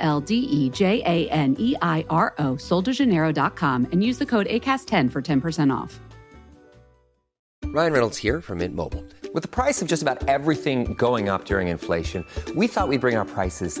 L D E J A N E I R O, soldejaneiro.com, and use the code ACAST10 for 10% off. Ryan Reynolds here from Mint Mobile. With the price of just about everything going up during inflation, we thought we'd bring our prices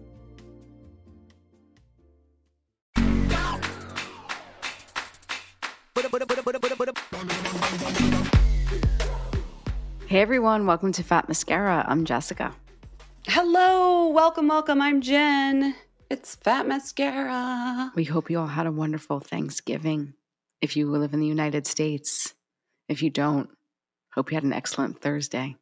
Hey everyone, welcome to Fat Mascara. I'm Jessica. Hello, welcome, welcome. I'm Jen. It's Fat Mascara. We hope you all had a wonderful Thanksgiving. If you live in the United States, if you don't, hope you had an excellent Thursday.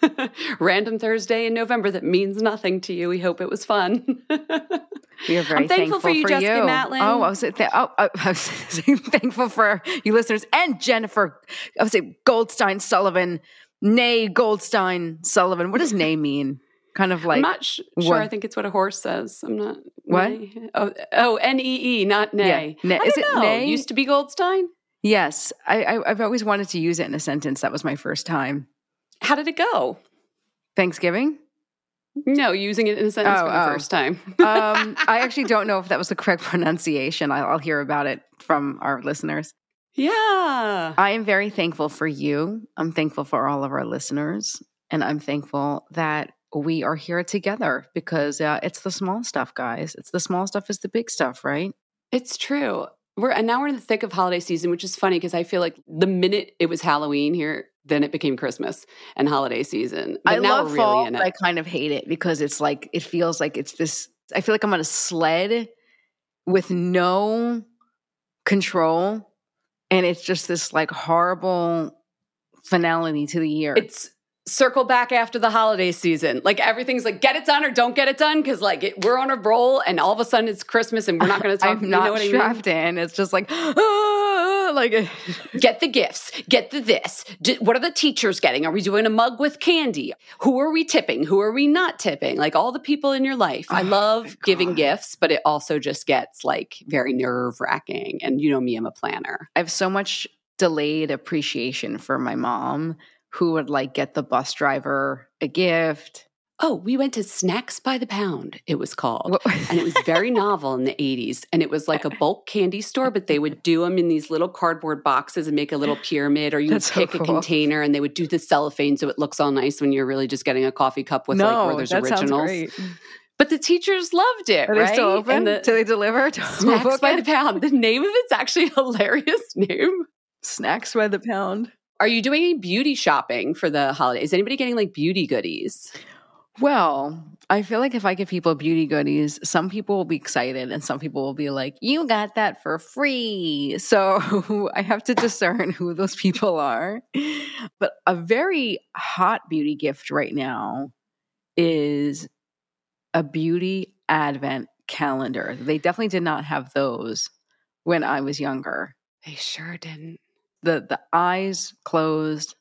Random Thursday in November that means nothing to you. We hope it was fun. We are very I'm thankful, for you, Jessica you. Matlin. Oh, I was, th- oh, I was thankful for you listeners and Jennifer. I would say Goldstein Sullivan, nay Goldstein Sullivan. What does nay mean? Kind of like I'm not sh- sure. I think it's what a horse says. I'm not. What? nay. Oh, oh, N E E, not nay. Yeah, Is it know. nay? Used to be Goldstein. yes. I, I, I've always wanted to use it in a sentence. That was my first time. How did it go? Thanksgiving. No, using it in a sentence Oh, for the oh. first time. Um, I actually don't know if that was the correct pronunciation. I'll, I'll hear about it from our listeners. yeah. I am very thankful for you. I'm thankful for all of our listeners. And I'm thankful that we are here together because uh, it's the small stuff, guys. It's the small stuff is the big stuff, right? It's true. We're and now we're in the thick of holiday season, which is funny because I feel like the minute it was Halloween here, then it became Christmas and holiday season. But I now love we're fall, really in but it. I kind of hate it because it's like, it feels like it's this, I feel like I'm on a sled with no control. And it's just this like horrible finality to the year. it's circle back after the holiday season. Like everything's like get it done or don't get it done because like it, we're on a roll and all of a sudden it's Christmas and we're not going to talk. I'm you not know what I mean? strapped in. It's just like, ah, like Get the gifts. Get the this. What are the teachers getting? Are we doing a mug with candy? Who are we tipping? Who are we not tipping? Like all the people in your life. I Oh, love giving gifts, but it also just gets like very nerve wracking. And you know me, I'm a planner. I have so much delayed appreciation for my mom who would like get the bus driver a gift. Oh, we went to Snacks by the Pound, it was called. And it was very novel in the 80s. And it was like a bulk candy store, but they would do them in these little cardboard boxes and make a little pyramid, or you would pick a cool. container and they would do the cellophane so it looks all nice when you're really just getting a coffee cup with like where there's that originals. But the teachers loved it. Are right? they still open? And the Do they deliver? Snacks by the Pound. The name of it's actually a hilarious name. Snacks by the pound. Are you doing any beauty shopping for the holidays? Is anybody getting like beauty goodies? Well, I feel like if I give people beauty goodies, some people will be excited and some people will be like, you got that for free. So I have to discern who those people are. But a very hot beauty gift right now is a beauty advent calendar. They definitely did not have those when I was younger. They sure didn't. The the eyes closed,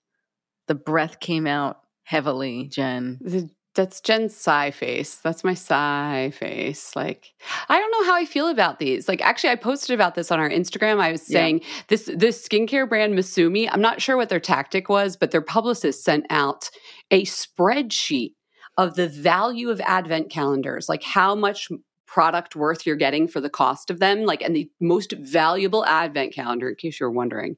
the breath came out heavily, Jen. The, that's Jen's sigh face. That's my sigh face. Like, I don't know how I feel about these. Like, actually, I posted about this on our Instagram. I was saying yeah. this this skincare brand Masumi. I'm not sure what their tactic was, but their publicist sent out a spreadsheet of the value of advent calendars, like how much product worth you're getting for the cost of them. Like, and the most valuable advent calendar, in case you're wondering,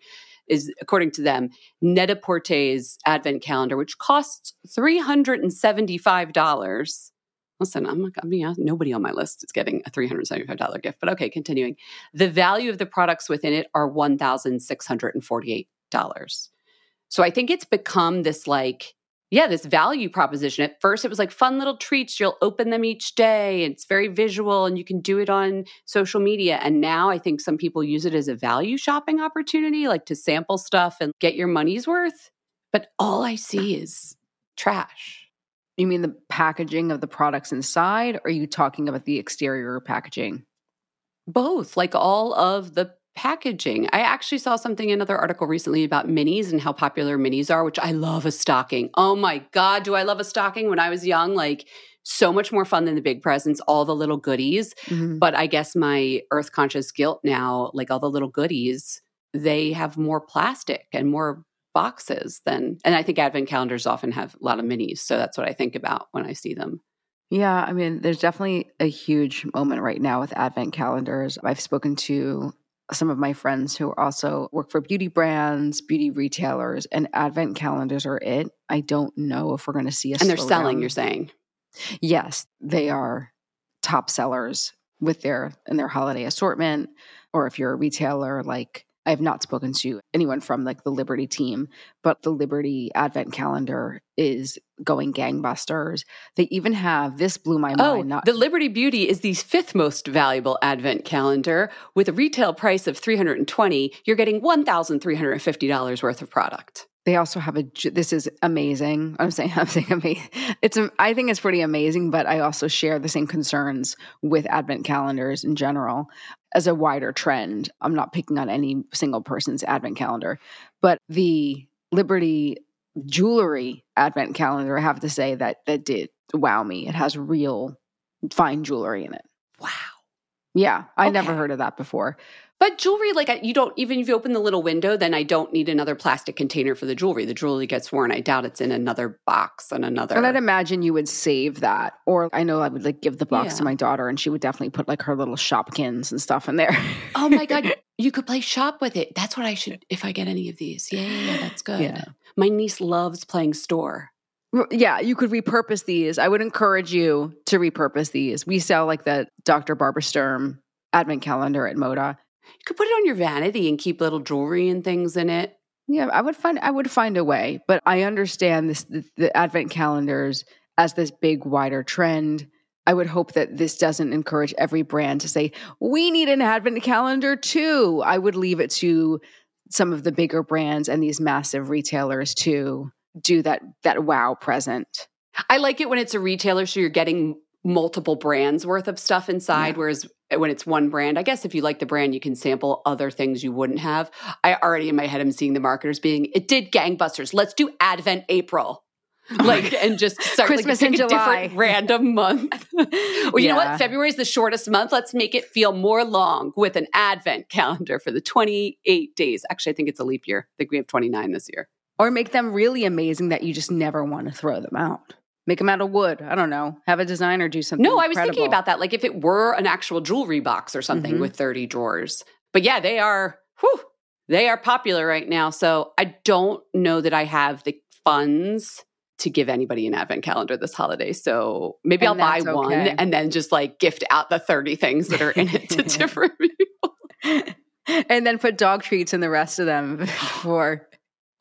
is according to them, Net-a-Porter's advent calendar, which costs $375. Listen, I'm not, I mean, nobody on my list is getting a $375 gift, but okay, continuing. The value of the products within it are $1,648. So I think it's become this like yeah, this value proposition. At first, it was like fun little treats. You'll open them each day. It's very visual and you can do it on social media. And now I think some people use it as a value shopping opportunity, like to sample stuff and get your money's worth. But all I see is trash. You mean the packaging of the products inside? Or are you talking about the exterior packaging? Both, like all of the packaging. I actually saw something in another article recently about minis and how popular minis are, which I love a stocking. Oh my God, do I love a stocking? When I was young, like so much more fun than the big presents, all the little goodies. Mm-hmm. But I guess my earth conscious guilt now, like all the little goodies, they have more plastic and more boxes than, and I think advent calendars often have a lot of minis. So that's what I think about when I see them. Yeah, I mean, there's definitely a huge moment right now with advent calendars. I've spoken to some of my friends who also work for beauty brands, beauty retailers, and advent calendars are it. I don't know if we're going to see a And they're selling, you're saying? Yes, they are top sellers with their in their holiday assortment or if you're a retailer like I have not spoken to anyone from like the Liberty team, but the Liberty Advent calendar is going gangbusters. They even have this blew my oh, mind. Not- the Liberty Beauty is the fifth most valuable Advent calendar with a retail price of 320. You're getting $1,350 worth of product. They also have a. This is amazing. I'm saying I'm saying amazing. It's I think it's pretty amazing, but I also share the same concerns with Advent calendars in general as a wider trend. I'm not picking on any single person's Advent calendar, but the Liberty jewelry Advent calendar, I have to say that that did wow me. It has real fine jewelry in it. Wow. Yeah, I okay. never heard of that before. But jewelry, like you don't even if you open the little window, then I don't need another plastic container for the jewelry. The jewelry gets worn. I doubt it's in another box and another. And I'd imagine you would save that, or I know I would like give the box yeah. to my daughter, and she would definitely put like her little shopkins and stuff in there. oh my god, you could play shop with it. That's what I should if I get any of these. Yeah, yeah, yeah that's good. Yeah. My niece loves playing store. Yeah, you could repurpose these. I would encourage you to repurpose these. We sell like the Dr. Barbara Sturm advent calendar at Moda. You could put it on your vanity and keep little jewelry and things in it. Yeah, I would find I would find a way, but I understand this the, the advent calendars as this big wider trend. I would hope that this doesn't encourage every brand to say, we need an advent calendar too. I would leave it to some of the bigger brands and these massive retailers to do that that wow present. I like it when it's a retailer so you're getting multiple brands worth of stuff inside yeah. whereas Uh, when it's one brand i guess if you like the brand you can sample other things you wouldn't have i already in my head i'm seeing the marketers being it did gangbusters let's do advent april like and just start Christmas like, in July. random month. well, you yeah. know what? February is the shortest month. Let's make it feel more long with an advent calendar for the 28 days. Actually, I think it's a leap year. I think we have 29 this year. Or make them really amazing that you just never want to throw them out. Make them out of wood. I don't know. Have a designer do something. No, I was thinking about that. Like if it were an actual jewelry box or something mm-hmm. with 30 drawers. But yeah, they are, whew, they are popular right now. So I don't know that I have the funds to give anybody an advent calendar this holiday. So maybe and I'll buy okay. one and then just like gift out the 30 things that are in it to different people. and then put dog treats in the rest of them for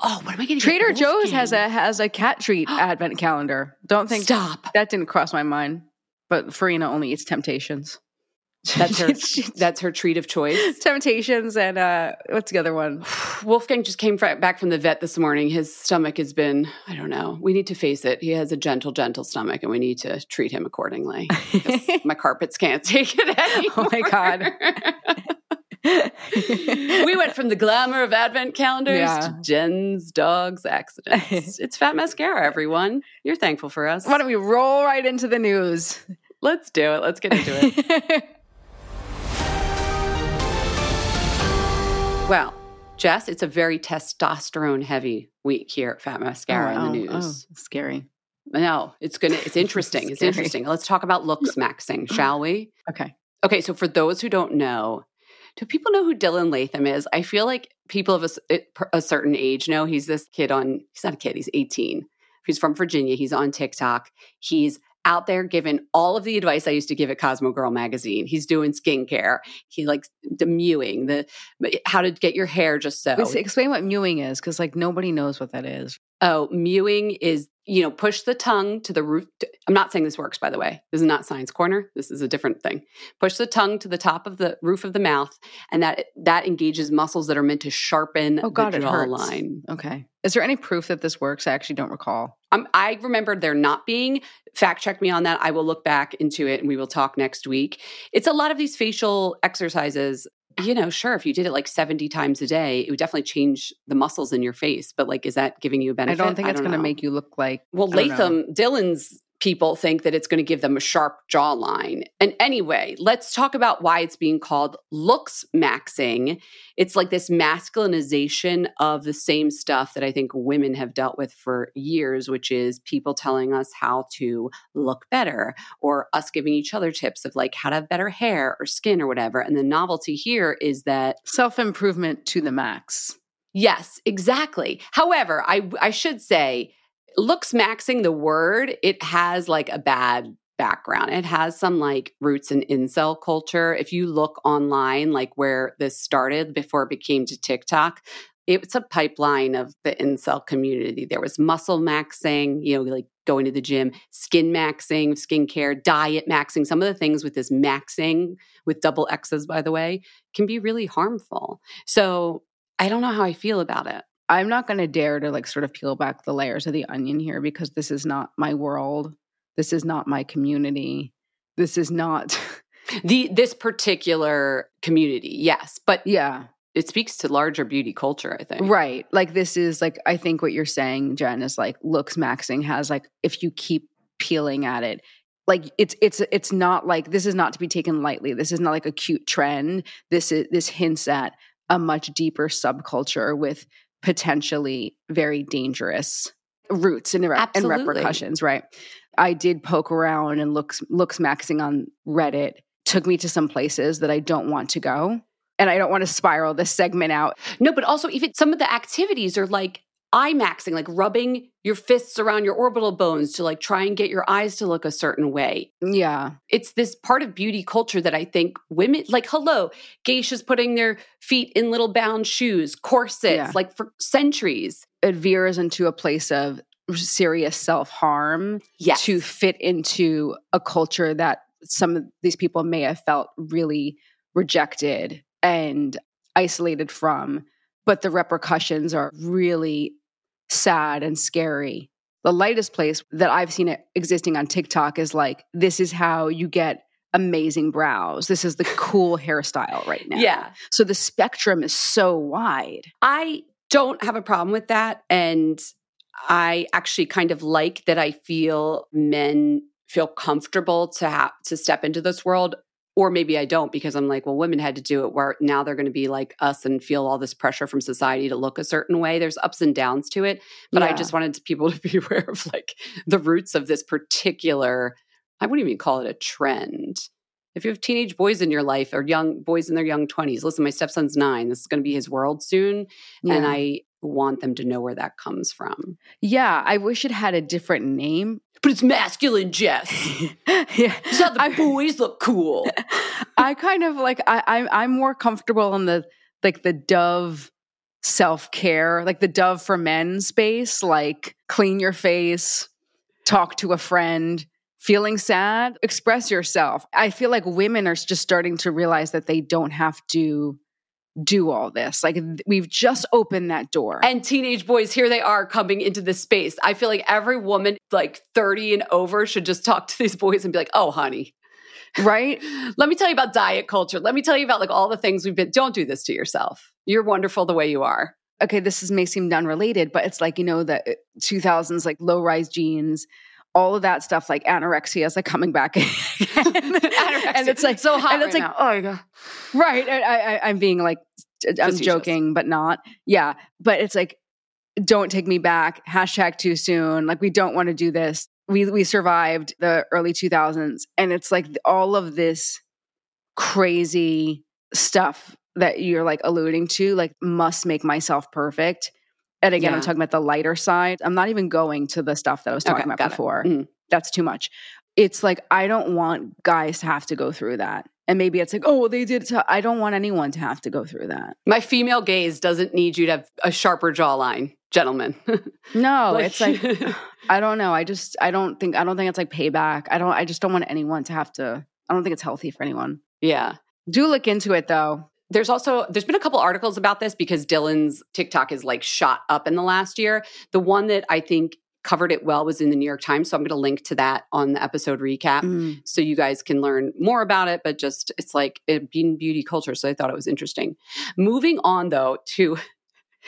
Oh, what am I getting? Trader Joe's has a has a cat treat advent calendar. Don't think Stop. that didn't cross my mind. But Farina only eats Temptations. That's her. that's her treat of choice. Temptations and uh what's the other one? Wolfgang just came back from the vet this morning. His stomach has been, I don't know. We need to face it. He has a gentle, gentle stomach, and we need to treat him accordingly. my carpets can't take it anymore. Oh my God. we went from the glamour of advent calendars Yeah. to Jen's dog's accidents. it's Fat Mascara, everyone. You're thankful for us. Why don't we roll right into the news? Let's do it. Let's get into it. well, Jess, it's a very testosterone heavy week here at Fat Mascara in the Oh, oh, oh news. oh, scary. No, it's gonna. It's interesting. It's interesting. Let's talk about looksmaxxing, shall we? Okay. Okay, so for those who don't know, do people know who Dylan Latham is? I feel like people of a, it- eh, a certain age know he's this kid on. He's not a kid. He's eighteen. He's from Virginia. He's on TikTok. He's out there giving all of the advice I used to give at Cosmo Girl magazine. He's doing skincare. He likes the mewing, the eh, how to get your hair just so. Wait, explain what mewing is, because like nobody knows what that is. Oh, mewing is, you know, push the tongue to the roof. I'm not saying this works, by the way. This is not science corner. This is a different thing. Push the tongue to the top of the roof of the mouth, and that that engages muscles that are meant to sharpen Oh God, the jawline. Okay. Is there any proof that this works? I actually don't recall. Um, I remember there not being. Fact check me on that. I will look back into it and we will talk next week. It's a lot of these facial exercises. You know, sure, if you did it like 70 times a day, it would definitely change the muscles in your face. But like, is that giving you a benefit? I don't think it's going to make you look like. Well, I don't know. Latham, Dylan's people think that it's going to give them a sharp jawline. And anyway, let's talk about why it's being called looks maxing. It's like this masculinization of the same stuff that I think women have dealt with for years, which is people telling us how to look better or us giving each other tips of like how to have better hair or skin or whatever. And the novelty here is that Self improvement to the max. Yes, exactly. However, I I should say looksmaxxing the word, it has like a bad background. It has some like roots in incel culture. If you look online like where this started before it became to TikTok, it's a pipeline of the incel community. There was muscle maxing, you know, like going to the gym, skin maxing, skincare, diet maxing. Some of the things with this maxing with double X's, by the way, can be really harmful. So I don't know how I feel about it. I'm not going to dare to like sort of peel back the layers of the onion here because this is not my world. This is not my community. This is not, The this particular community, yes, but yeah, it speaks to larger beauty culture, I think. right. Like, this is like, I think what you're saying, Jen, is like looksmaxxing has like, if you keep peeling at it, like it's it's it's not like this is not to be taken lightly. This is not like a cute trend. This is this hints at a much deeper subculture with potentially very dangerous roots and, re- and repercussions, right? I did poke around and looks looksmaxxing on Reddit took me to some places that I don't want to go. And I don't want to spiral this segment out. No, but also even some of the activities are like eye maxing, like rubbing your fists around your orbital bones to like try and get your eyes to look a certain way. Yeah. It's this part of beauty culture that I think women like hello, geishas putting their feet in little bound shoes, corsets, Yeah. like for centuries. It veers into a place of serious self harm Yes. to fit into a culture that some of these people may have felt really rejected and isolated from. But the repercussions are really sad and scary. The lightest place that I've seen it existing on TikTok is like, this is how you get amazing brows. This is the cool hairstyle right now. Yeah. So the spectrum is so wide. I don't have a problem with that. And I actually kind of like that I feel men feel comfortable to have to step into this world. Or maybe I don't because I'm like, well, women had to do it where now they're going to be like us and feel all this pressure from society to look a certain way. There's ups and downs to it. But I just wanted people to be aware of like the roots of this particular, I wouldn't even call it a trend. If you have teenage boys in your life or young boys in their young 20s, listen, my stepson's nine. This is going to be his world soon and I want them to know where that comes from. Yeah, I wish it had a different name. But it's masculine, Jess. yeah. How the I- boys look cool. I kind of like I, I I'm more comfortable in the like the Dove self care, like the Dove for Men space, like clean your face, talk to a friend, feeling sad, express yourself. I feel like women are just starting to realize that they don't have to do all this. Like we've just opened that door. And teenage boys, here they are coming into this space. I feel like every woman like 30 and over should just talk to these boys and be like, oh, honey. Right? Let me tell you about diet culture. Let me tell you about like all the things we've been. Don't do this to yourself. You're wonderful the way you are. Okay, this is, may seem unrelated, but it's like, you know, the uh, 2000s, like low rise jeans, all of that stuff, like anorexia is like coming back and it's like so hot. And it's right like, now. oh my God. Right. I, I, I'm being like, I'm joking, but not. Yeah. But it's like, don't take me back. Hashtag too soon. Like, we don't want to do this. We, we survived the early 2000s. And it's like all of this crazy stuff that you're like alluding to, like, must make myself perfect. And again, I'm talking about the lighter side. I'm not even going to the stuff that I was talking Okay, about before. Mhm. That's too much. It's like, I don't want guys to have to go through that. And maybe it's like, oh, well, they did. I don't want anyone to have to go through that. My female gaze doesn't need you to have a sharper jawline, gentlemen. No, it's like, I don't know. I just, I don't think, I don't think it's like payback. I don't, I just don't want anyone to have to, I don't think it's healthy for anyone. yeah. Do look into it though. There's also there's been a couple articles about this because Dylan's TikTok is like shot up in the last year. The one that I think covered it well was in the New York Times, so I'm going to link to that on the episode recap Mm. so you guys can learn more about it. But just it's like it being beauty culture, so I thought it was interesting. Moving on though to.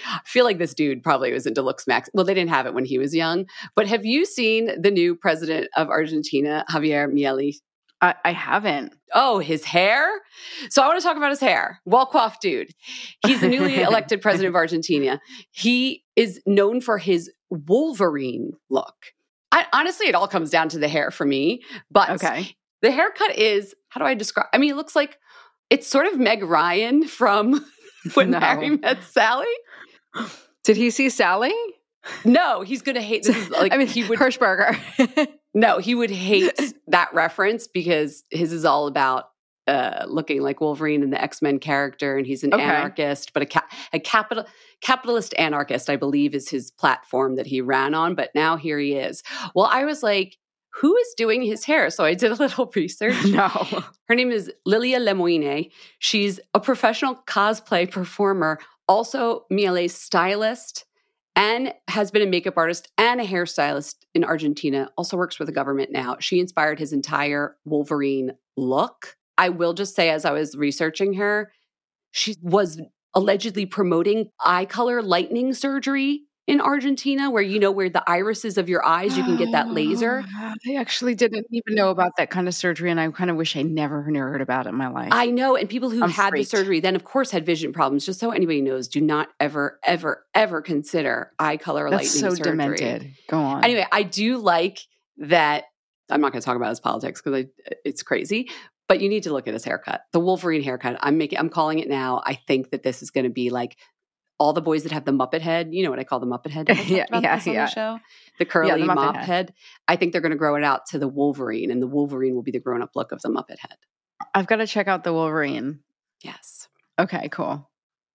I feel like this dude probably was into looks max. Well, they didn't have it when he was young. But have you seen the new president of Argentina, Javier Milei? I, I haven't. Oh, his hair. So I want to talk about his hair. Well coiffed dude. He's the newly elected president of Argentina. He is known for his Wolverine look. I, honestly, it all comes down to the hair for me. But Okay. the haircut is, how do I describe? I mean, it looks like it's sort of Meg Ryan from when No. Harry met Sally. Did he see Sally? No, he's going to hate this. Is like I mean, he would Hirschberger. No, he would hate that reference because his is all about uh, looking like Wolverine and the X Men character, and he's an Okay. anarchist, but a ca- a capital capitalist anarchist, I believe, is his platform that he ran on. But now here he is. Well, I was like, who is doing his hair? So I did a little research. no. Her name is Lilia Lemoine. She's a professional cosplay performer, also Milei's stylist, and has been a makeup artist and a hairstylist in Argentina. Also works for the government now. She inspired his entire Wolverine look. I will just say, as I was researching her, she was allegedly promoting eye color lightening surgery in Argentina, where you know where the irises of your eyes, you can get that laser. Ah, I actually didn't even know about that kind of surgery, and I kind of wish I never heard about it in my life. I know. And people who I'm had freaked. the surgery then, of course, had vision problems. Just so anybody knows, do not ever, ever, ever consider eye color That's so lightening surgery. demented. Go on. Anyway, I do like that. I'm not going to talk about his politics because it's crazy. But you need to look at his haircut, the Wolverine haircut. I'm making, I'm calling it now. I think that this is going to be like all the boys that have the Muppet head. You know what I call the Muppet head? Have I talked Yeah, yeah, yeah. the show. The curly the Muppet mop head. head. I think they're going to grow it out to the Wolverine, and the Wolverine will be the grown up look of the Muppet head. I've got to check out the Wolverine. Yes. Okay, cool.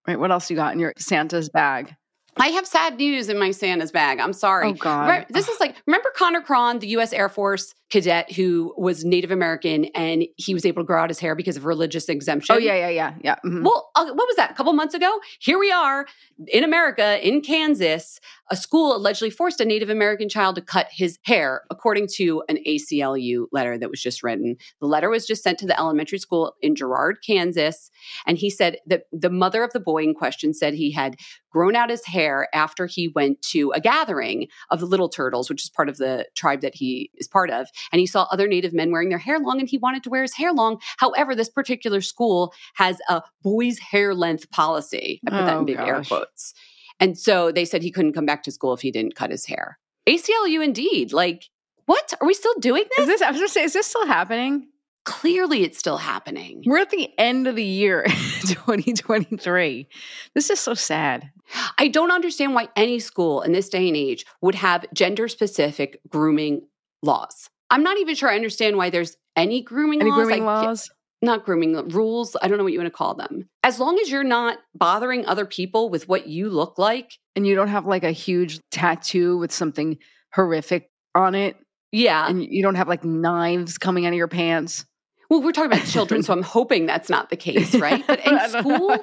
Wait, what else you got in your Santa's bag? I have sad news in my Santa's bag. I'm sorry. Oh, God. Right, this is like remember Connor Cron, the U.S. Air Force cadet who was Native American and he was able to grow out his hair because of religious exemption. Oh yeah, yeah, yeah, yeah. mhm. Well, uh, what was that? A couple months ago, here we are in America, in Kansas. A school allegedly forced a Native American child to cut his hair, according to an ACLU letter that was just written. The letter was just sent to the elementary school in Girard, Kansas, and he said that the mother of the boy in question said he had grown out his hair after he went to a gathering of the Little Turtles, which is part of the tribe that he is part of. And he saw other Native men wearing their hair long and he wanted to wear his hair long. However, this particular school has a boys' hair length policy. I put that Oh, in big air quotes. And so they said he couldn't come back to school if he didn't cut his hair. ACLU indeed. Like, what? Are we still doing this? is this? I was gonna say, is this still happening? Clearly, it's still happening. We're at the end of the year, 2023. This is so sad. I don't understand why any school in this day and age would have gender specific grooming laws. I'm not even sure I understand why there's any grooming Any laws. grooming I laws? Not grooming rules. I don't know what you want to call them. As long as you're not bothering other people with what you look like. And you don't have like a huge tattoo with something horrific on it. Yeah. And you don't have like knives coming out of your pants. Well, we're talking about children, so I'm hoping that's not the case, right? But in school,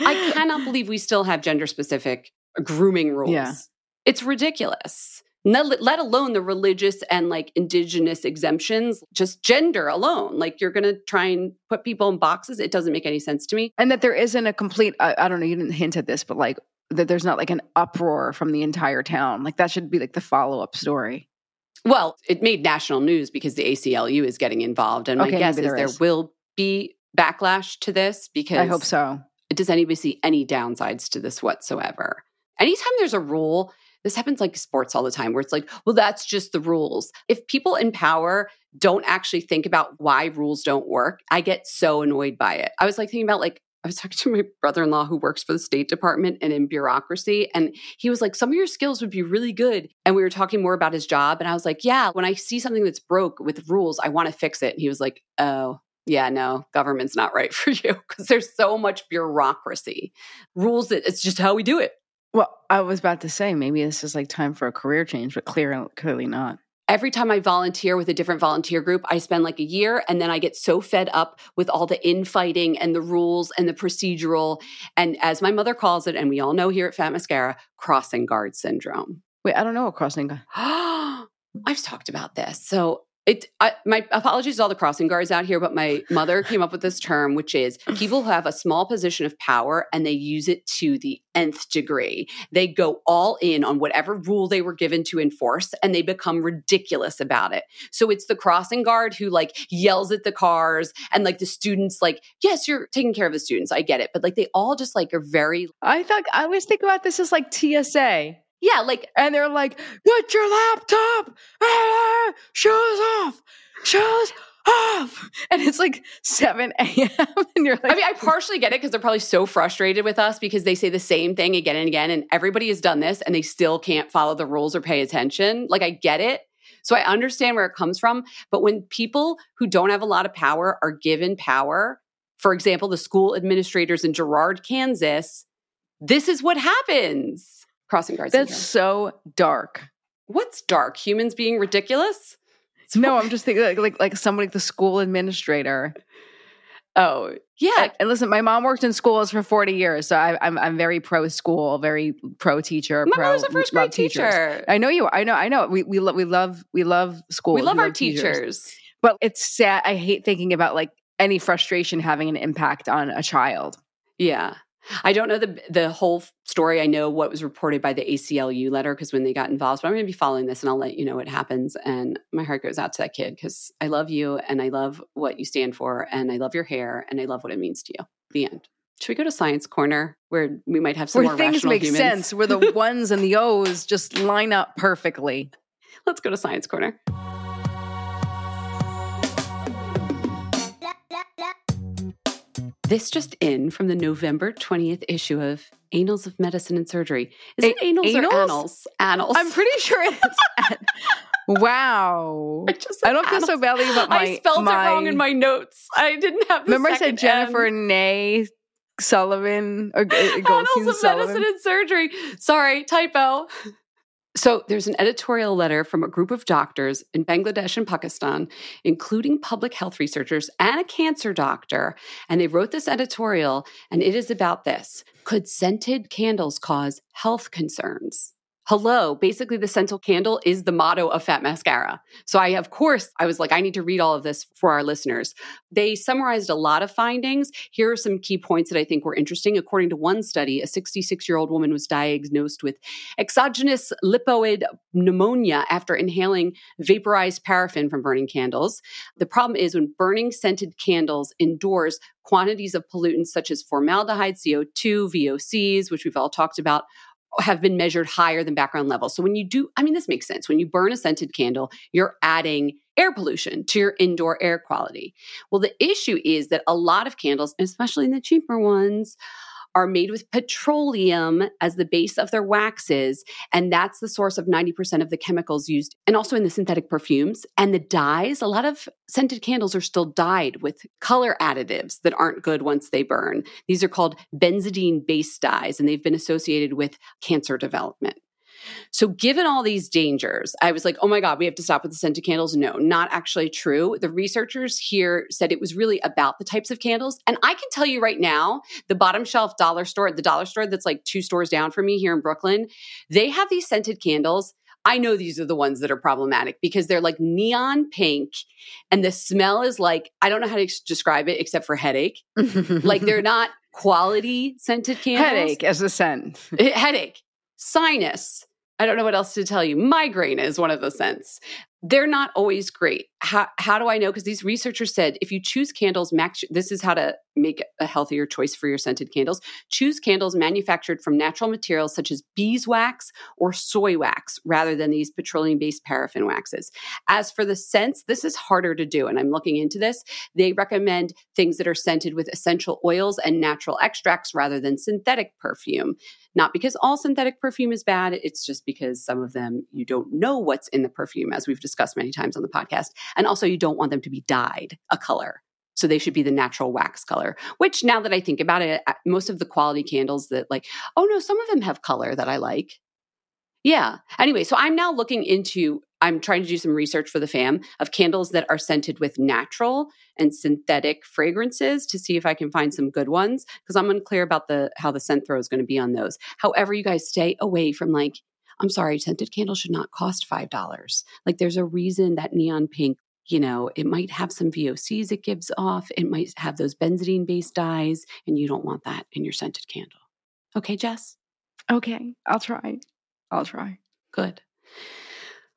I cannot believe we still have gender specific grooming rules. Yeah. It's ridiculous. Let alone the religious and like indigenous exemptions, just gender alone. Like you're going to try and put people in boxes. It doesn't make any sense to me. And that there isn't a complete, I, I don't know, you didn't hint at this, but like that there's not like an uproar from the entire town. Like that should be like the follow up story. Well, it made national news because the ACLU is getting involved. And my Okay, guess is there there is. will be backlash to this because I hope so. does anybody see any downsides to this whatsoever? Anytime there's a rule, this happens like sports all the time where it's like, well, that's just the rules. If people in power don't actually think about why rules don't work, I get so annoyed by it. I was like thinking about like, I was talking to my brother in law who works for the State Department and in bureaucracy. And he was like, Some of your skills would be really good. And we were talking more about his job. And I was like, Yeah, when I see something that's broke with rules, I want to fix it. And he was like, Oh, yeah, no, government's not right for you because there's so much bureaucracy. Rules that it's just how we do it. Well, I was about to say maybe this is like time for a career change, but clear, clearly not. every time I volunteer with a different volunteer group, I spend like a year and then I get so fed up with all the infighting and the rules and the procedural. And as my mother calls it, and we all know here at Fat Mascara, crossing guard syndrome. Wait, I don't know what crossing. guard- I've talked about this. So it, I, my apologies to all the crossing guards out here, but my mother came up with this term, which is people who have a small position of power and they use it to the nth degree. They go all in on whatever rule they were given to enforce and they become ridiculous about it. So it's the crossing guard who like yells at the cars and like the students, like, yes, you're taking care of the students. I get it. But like they all just like are very, I thought I always think about this as like TSA. Yeah, like And they're like, put your laptop, ah, shoes off, shoes off. And it's like 7 a.m. And you're like, I mean, I partially get it because they're probably so frustrated with us because they say the same thing again and again, and everybody has done this and they still can't follow the rules or pay attention. Like, I get it. So I understand where it comes from. But when people who don't have a lot of power are given power, for example, the school administrators in Girard, Kansas, this is what happens. Crossing guard that's syndrome. so dark. What's dark? Humans being ridiculous? No, I'm just thinking like, like, like somebody like the school administrator. Oh, yeah. And, and listen, my mom worked in schools for 40 years, so I, I'm I'm very pro school, very pro teacher. My pro mother's a first grade love teachers. teacher. I know you. I know. I know. We we love we love we love school. we love our teachers. but it's sad. I hate thinking about like any frustration having an impact on a child. Yeah. I don't know the the whole story. I know what was reported by the ACLU letter because when they got involved, but I'm going to be following this and I'll let you know what happens. And my heart goes out to that kid because I love you and I love what you stand for and I love your hair and I love what it means to you. The end. Should we go to Science Corner where we might have some Where things rational make humans? sense, where the ones and the O's just line up perfectly. Let's go to Science Corner. This just in from the November 20th issue of Annals of Medicine and Surgery. Is it A- Annals or Annals? Annals? Annals. I'm pretty sure it's. wow. I just I don't feel so Annals. badly about my. I spelled my, it wrong in my notes. I didn't have the Remember, I said Jennifer M. Nay Sullivan or uh, Annals of Sullivan. Medicine and Surgery. Sorry, typo. So there's an editorial letter from a group of doctors in Bangladesh and Pakistan, including public health researchers and a cancer doctor. And they wrote this editorial, and it is about this. Could scented candles cause health concerns? Hello, basically, the scented candle is the motto of Fat Mascara. So, I, of course, I was like, I need to read all of this for our listeners. They summarized a lot of findings. Here are some key points that I think were interesting. According to one study, a 66 year old woman was diagnosed with exogenous lipoid pneumonia after inhaling vaporized paraffin from burning candles. The problem is when burning scented candles indoors, quantities of pollutants such as formaldehyde, CO2, VOCs, which we've all talked about, have been measured higher than background levels. So when you do, I mean, this makes sense. When you burn a scented candle, you're adding air pollution to your indoor air quality. Well, the issue is that a lot of candles, especially in the cheaper ones, are made with petroleum as the base of their waxes. And that's the source of 90% of the chemicals used and also in the synthetic perfumes. And the dyes, a lot of scented candles are still dyed with color additives that aren't good once they burn. These are called benzidine based dyes, and they've been associated with cancer development. So, given all these dangers, I was like, oh my God, we have to stop with the scented candles. No, not actually true. The researchers here said it was really about the types of candles. And I can tell you right now, the bottom shelf dollar store, the dollar store that's like two stores down from me here in Brooklyn, they have these scented candles. I know these are the ones that are problematic because they're like neon pink and the smell is like, I don't know how to describe it except for headache. like they're not quality scented candles. Headache as a scent. Eh, headache, sinus, I don't know what else to tell you. Migraine is one of the scents. They're not always great. How, how do I know? Because these researchers said if you choose candles, max, this is how to make a healthier choice for your scented candles. Choose candles manufactured from natural materials such as beeswax or soy wax rather than these petroleum based paraffin waxes. As for the scents, this is harder to do. And I'm looking into this. They recommend things that are scented with essential oils and natural extracts rather than synthetic perfume. Not because all synthetic perfume is bad, it's just because some of them you don't know what's in the perfume, as we've discussed many times on the podcast. And also, you don't want them to be dyed a color. So they should be the natural wax color, which now that I think about it, most of the quality candles that, like, oh no, some of them have color that I like. Yeah. Anyway, so I'm now looking into I'm trying to do some research for the fam of candles that are scented with natural and synthetic fragrances to see if I can find some good ones because I'm unclear about the how the scent throw is going to be on those. However, you guys stay away from like I'm sorry, scented candles should not cost $5. Like there's a reason that neon pink you know, it might have some VOCs it gives off. It might have those benzidine based dyes, and you don't want that in your scented candle. Okay, Jess? Okay, I'll try. I'll try. Good.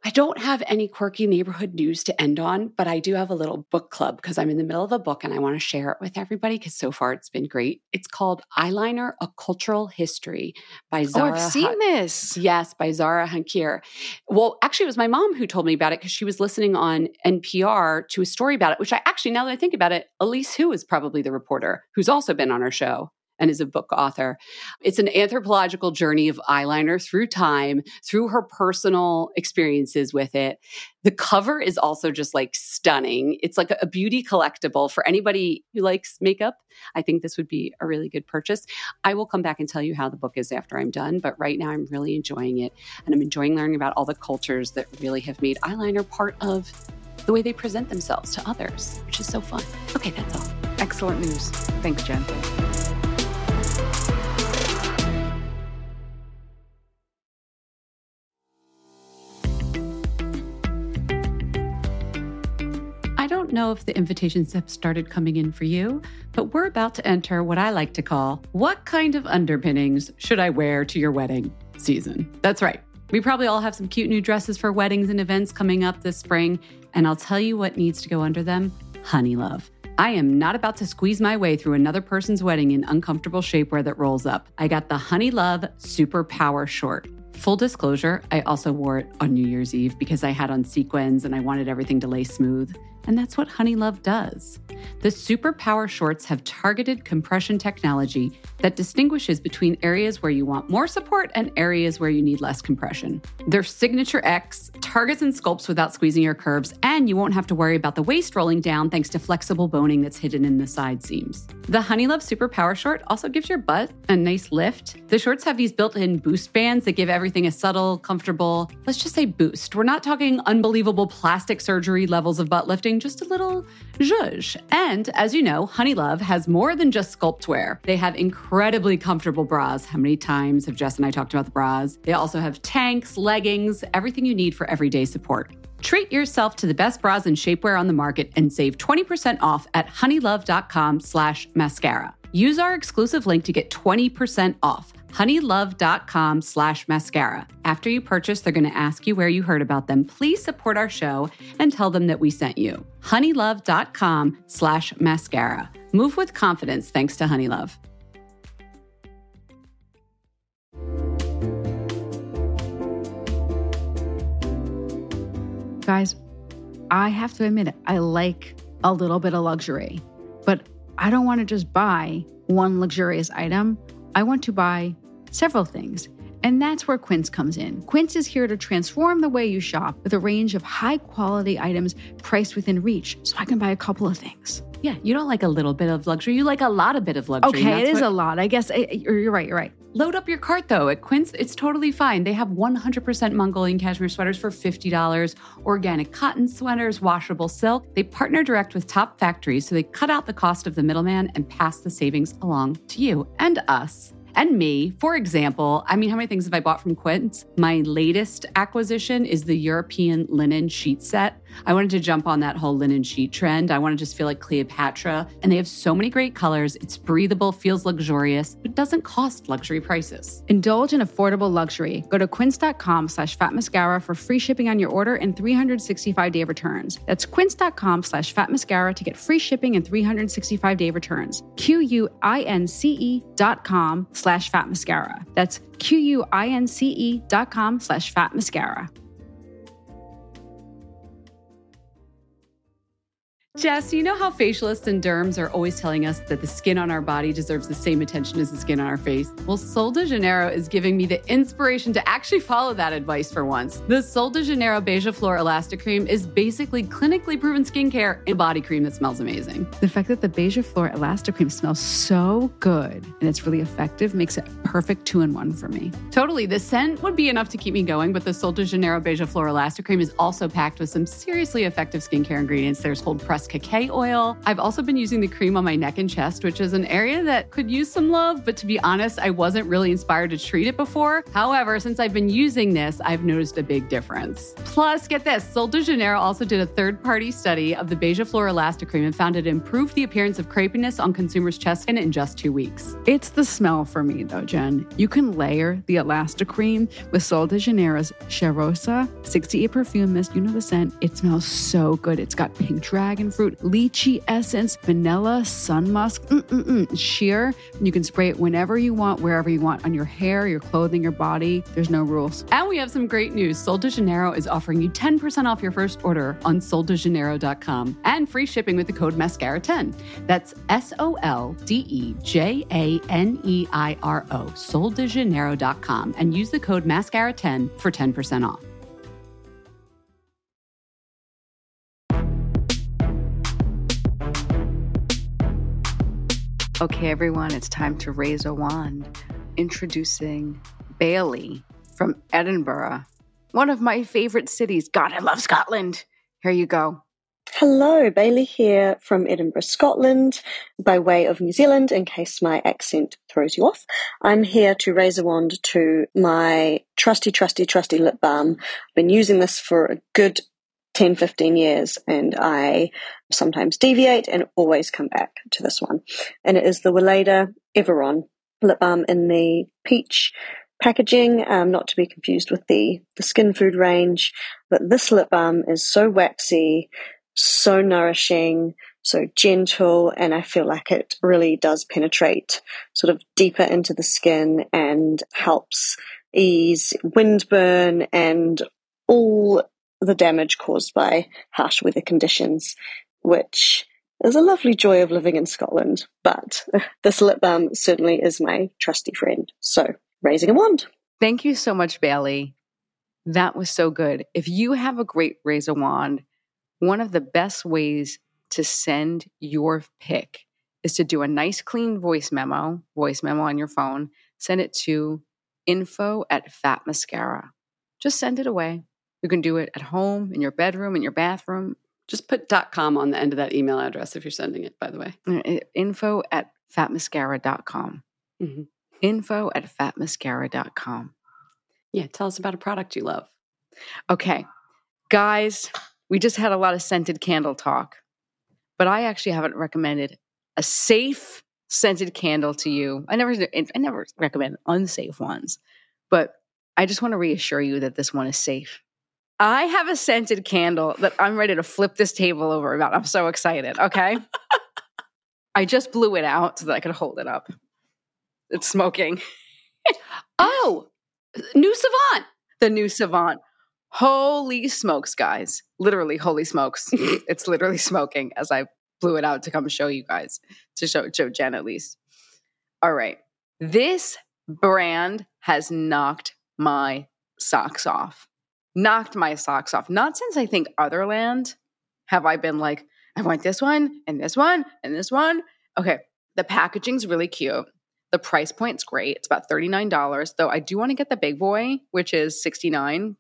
I don't have any quirky neighborhood news to end on, but I do have a little book club because I'm in the middle of a book and I want to share it with everybody because so far it's been great. It's called Eyeliner: A Cultural History by Zahra. Oh, I've seen this. Yes, by Zahra Hankir. Well, actually, it was my mom who told me about it because she was listening on NPR to a story about it, which I actually, now that I think about it, Elise Hu is probably the reporter who's also been on our show and is a book author. It's an anthropological journey of eyeliner through time, through her personal experiences with it. The cover is also just like stunning. It's like a beauty collectible for anybody who likes makeup. I think this would be a really good purchase. I will come back and tell you how the book is after I'm done, but right now I'm really enjoying it and I'm enjoying learning about all the cultures that really have made eyeliner part of the way they present themselves to others, which is so fun. Okay, that's all. Excellent news. Thanks, Jen. Know if the invitations have started coming in for you, but we're about to enter what I like to call What Kind of Underpinnings Should I Wear to Your Wedding season? That's right. We probably all have some cute new dresses for weddings and events coming up this spring, and I'll tell you what needs to go under them honeylove. I am not about to squeeze my way through another person's wedding in uncomfortable shapewear that rolls up. I got the Honeylove Super Power Short. Full disclosure, I also wore it on New Year's Eve because I had on sequins and I wanted everything to lay smooth. And that's what Honeylove does. The Superpower shorts have targeted compression technology that distinguishes between areas where you want more support and areas where you need less compression. Their Signature X targets and sculpts without squeezing your curves, and you won't have to worry about the waist rolling down thanks to flexible boning that's hidden in the side seams. The Honeylove Superpower short also gives your butt a nice lift. The shorts have these built in boost bands that give everything a subtle, comfortable, let's just say boost. We're not talking unbelievable plastic surgery levels of butt lifting, just a little zhuzh. And as you know, Honeylove has more than just sculpt wear. They have incredibly comfortable bras. How many times have Jess and I talked about the bras? They also have tanks, leggings, everything you need for everyday support. Treat yourself to the best bras and shapewear on the market and save 20% off at honeylove.com slash mascara. Use our exclusive link to get 20% off honeylove.com slash mascara. After you purchase, they're going to ask you where you heard about them. Please support our show and tell them that we sent you. honeylove.com slash mascara. Move with confidence thanks to Honeylove. Guys, I have to admit it, I like a little bit of luxury, but I don't want to just buy one luxurious item. I want to buy several things. And that's where Quince comes in. Quince is here to transform the way you shop with a range of high quality items priced within reach so I can buy a couple of things. Yeah, you don't like a little bit of luxury. You like a lot of bit of luxury. Okay, That's it is what- a lot. I guess I, you're you're right. You're right. Load up your cart though. At Quince, it's totally fine. They have 100% Mongolian cashmere sweaters for $50, organic cotton sweaters, washable silk. They partner direct with top factories, so they cut out the cost of the middleman and pass the savings along to you and us. And me, for example, I mean, how many things have I bought from Quince? My latest acquisition is the European linen sheet set. I wanted to jump on that whole linen sheet trend. I want to just feel like Cleopatra. And they have so many great colors. It's breathable, feels luxurious, but doesn't cost luxury prices. Indulge in affordable luxury. Go to quince.com slash fat mascara for free shipping on your order and 365 day returns. That's quince.com slash fat mascara to get free shipping and 365 day returns. Q U I N C E dot com slash fat mascara. That's Q U I N C E dot com slash fat mascara. Jess, you know how facialists and derms are always telling us that the skin on our body deserves the same attention as the skin on our face? Well, Sol de Janeiro is giving me the inspiration to actually follow that advice for once. The Sol de Janeiro Beija Flor Elastic Cream is basically clinically proven skincare and body cream that smells amazing. The fact that the Beija Flor Elastic Cream smells so good and it's really effective makes it a perfect two in one for me. Totally. The scent would be enough to keep me going, but the Sol de Janeiro Beija Flor Elastic Cream is also packed with some seriously effective skincare ingredients. There's cold pressed cacao oil. I've also been using the cream on my neck and chest, which is an area that could use some love, but to be honest, I wasn't really inspired to treat it before. However, since I've been using this, I've noticed a big difference. Plus, get this Sol de Janeiro also did a third party study of the Beija Flor Elastic Cream and found it improved the appearance of crepiness on consumers' chest skin in just two weeks. It's the smell for me, though, Jen. You can layer the Elastic Cream with Sol de Janeiro's Cheirosa 68 perfume mist. You know the scent. It smells so good. It's got pink dragon fruit, lychee essence, vanilla, sun musk, mm-mm-mm, sheer. You can spray it whenever you want, wherever you want, on your hair, your clothing, your body. There's no rules. And we have some great news. Sol de Janeiro is offering you 10% off your first order on soldejaneiro.com and free shipping with the code MASCARA10. That's S O L D E J A N E I R O, soldejaneiro.com, and use the code MASCARA10 for 10% off. Okay, everyone, it's time to raise a wand. Introducing Bailey from Edinburgh, one of my favorite cities. God, I love Scotland. Here you go. Hello, Bailey here from Edinburgh, Scotland, by way of New Zealand, in case my accent throws you off. I'm here to raise a wand to my trusty, trusty, trusty lip balm. I've been using this for a good 10, 15 years, and I sometimes deviate and always come back to this one. And it is the Weleda Everon lip balm in the peach packaging, um, not to be confused with the, the skin food range. But this lip balm is so waxy, so nourishing, so gentle, and I feel like it really does penetrate sort of deeper into the skin and helps ease windburn and all the damage caused by harsh weather conditions, which is a lovely joy of living in Scotland. But this lip balm certainly is my trusty friend. So, raising a wand. Thank you so much, Bailey. That was so good. If you have a great razor wand, one of the best ways to send your pick is to do a nice clean voice memo, voice memo on your phone, send it to info at Fat Mascara. Just send it away. You can do it at home, in your bedroom, in your bathroom. Just put .com on the end of that email address if you're sending it, by the way. Info at fatmascara.com. Mhm. Info at fatmascara.com. Yeah, tell us about a product you love. Okay, guys, we just had a lot of scented candle talk, but I actually haven't recommended a safe scented candle to you. I never, I never recommend unsafe ones, but I just want to reassure you that this one is safe. I have a scented candle that I'm ready to flip this table over about. I'm so excited. Okay. I just blew it out so that I could hold it up. It's smoking. Oh, new Savant. the new Savant. Holy smokes, guys. Literally, holy smokes. it's literally smoking as I blew it out to come show you guys, to show, show Jen at least. All right. This brand has knocked my socks off. Knocked my socks off. Not since I think Otherland have I been like, I want this one and this one and this one. Okay, the packaging's really cute. The price point's great. It's about $39, though I do want to get the big boy, which is 69.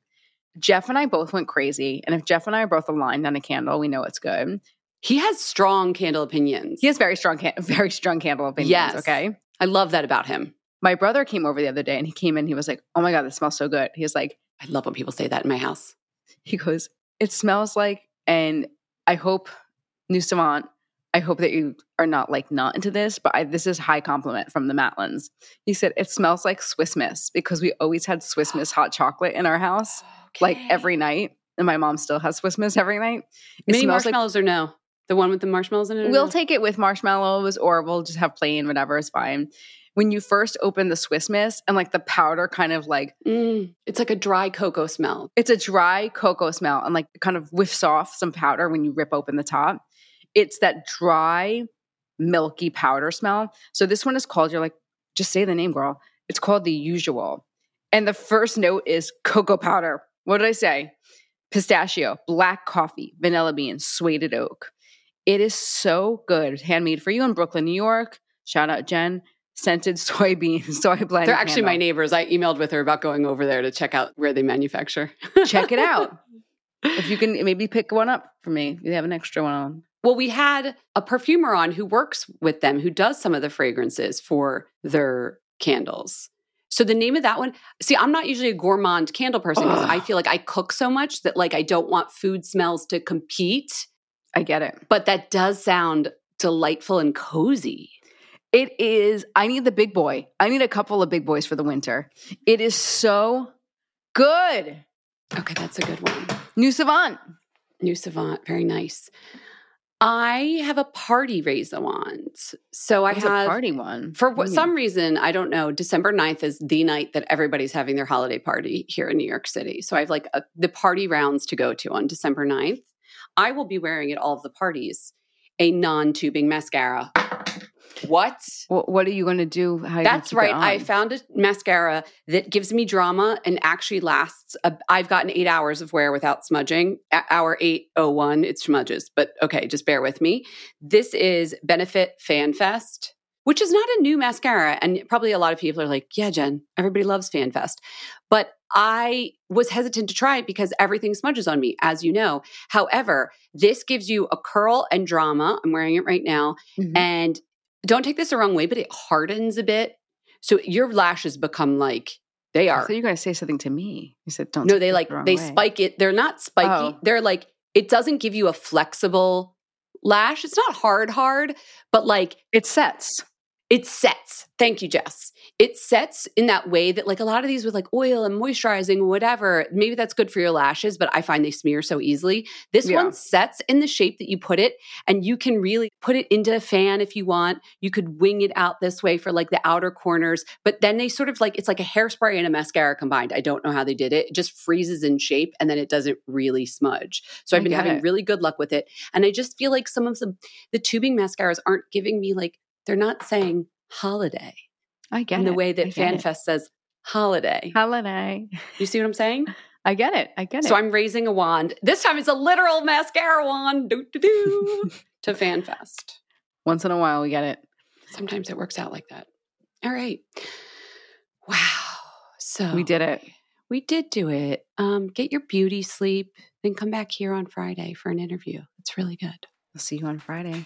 Jeff and I both went crazy. And if Jeff and I are both aligned on a candle, we know it's good. He has strong candle opinions. He has very strong, can- very strong candle opinions. Yes. Okay. I love that about him. My brother came over the other day and he came in. He was like, "Oh my god, this smells so good." He was like, I love when people say that in my house. he goes, "It smells like," and I hope, New Savant, I hope that you are not like not into this, but I, this is high compliment from the Matlins. He said it smells like Swiss Miss because we always had Swiss Miss hot chocolate in our house, like every night, and my mom still has Swiss Miss every night. It Mini smells like marshmallows or no? The one with the marshmallows in it? We'll no? take it with marshmallows or we'll just have plain, whatever is fine. When you first open the Swiss Miss and like the powder kind of like Mm, it's like a dry cocoa smell. it's a dry cocoa smell and like kind of whiffs off some powder when you rip open the top. It's that dry, milky powder smell. So this one is called, you're like, just say the name, girl. It's called the usual. And the first note is cocoa powder. What did I say? Pistachio, black coffee, vanilla bean, suede oak. It is so good. Handmade for you in Brooklyn, New York. Shout out Jen. Scented soybean, soy blend. They're actually my neighbors. I emailed with her about going over there to check out where they manufacture. Check it out. if you can maybe pick one up for me, you have an extra one on. Well, we had a perfumer on who works with them who does some of the fragrances for their candles. So the name of that one, see, I'm not usually a gourmand candle person because I feel like I cook so much that like I don't want food smells to compete. I get it. But that does sound delightful and cozy. It is, I need the big boy. I need a couple of big boys for the winter. It is so good. Okay, that's a good one. New Savant. New Savant, very nice. I have a party raise the wands. So I What's have a party one. For do hmm. some reason, I don't know, December 9th is the night that everybody's having their holiday party here in New York City. So I have like a, the party rounds to go to on December 9th. I will be wearing at all of the parties a non tubing mascara. What? What, what are you going to do? That's right. I found a mascara that gives me drama and actually lasts. A, I've gotten eight hours of wear without smudging. At hour 801, it smudges, but okay, just bear with me. This is Benefit Fan Fest, which is not a new mascara. And probably a lot of people are like, yeah, Jen, everybody loves Fan Fest. But I was hesitant to try it because everything smudges on me, as you know. However, this gives you a curl and drama. I'm wearing it right now. Mhm. And don't take this the wrong way, but it hardens a bit. So your lashes become like they are. thought you to say something to me. You said, don't. No, they like the they way. spike it. They're not spiky. Oh. They're like it doesn't give you a flexible lash. It's not hard hard, but like It sets. It sets. Thank you, Jess. It sets in that way that, like a lot of these with like oil and moisturizing, whatever, maybe that's good for your lashes, but I find they smear so easily. This Yeah. one sets in the shape that you put it, and you can really put it into a fan if you want. You could wing it out this way for like the outer corners, but then they sort of like it's like a hairspray and a mascara combined. I don't know how they did it. It just freezes in shape and then it doesn't really smudge. So I I've been having it. really good luck with it. And I just feel like some of the the tubing mascaras aren't giving me like they're not saying holiday I get in the way that it. FanFest says holiday. Holiday. You see what I'm saying? I get it. I get it. So I'm raising a wand. This time it's a literal mascara wand. Do do do to FanFest. Once in a while, we get it. Sometimes it works out like that. All right. Wow. So We did it. We did do it. Um, get your beauty sleep, then come back here on Friday for an interview. It's really good. I'll see you on Friday.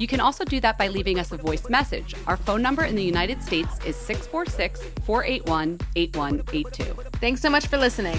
You can also do that by leaving us a voice message. Our phone number in the United States is 646 481 8182. Thanks so much for listening.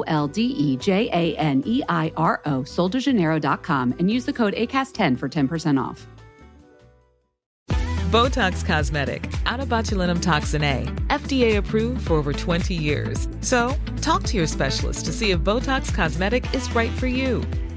L D E J A N E I R O, soldejaneiro.com, and use the code ACAST10 for 10% off. Botox Cosmetic, out of botulinum toxin A, FDA approved for over 20 years. So, talk to your specialist to see if Botox Cosmetic is right for you.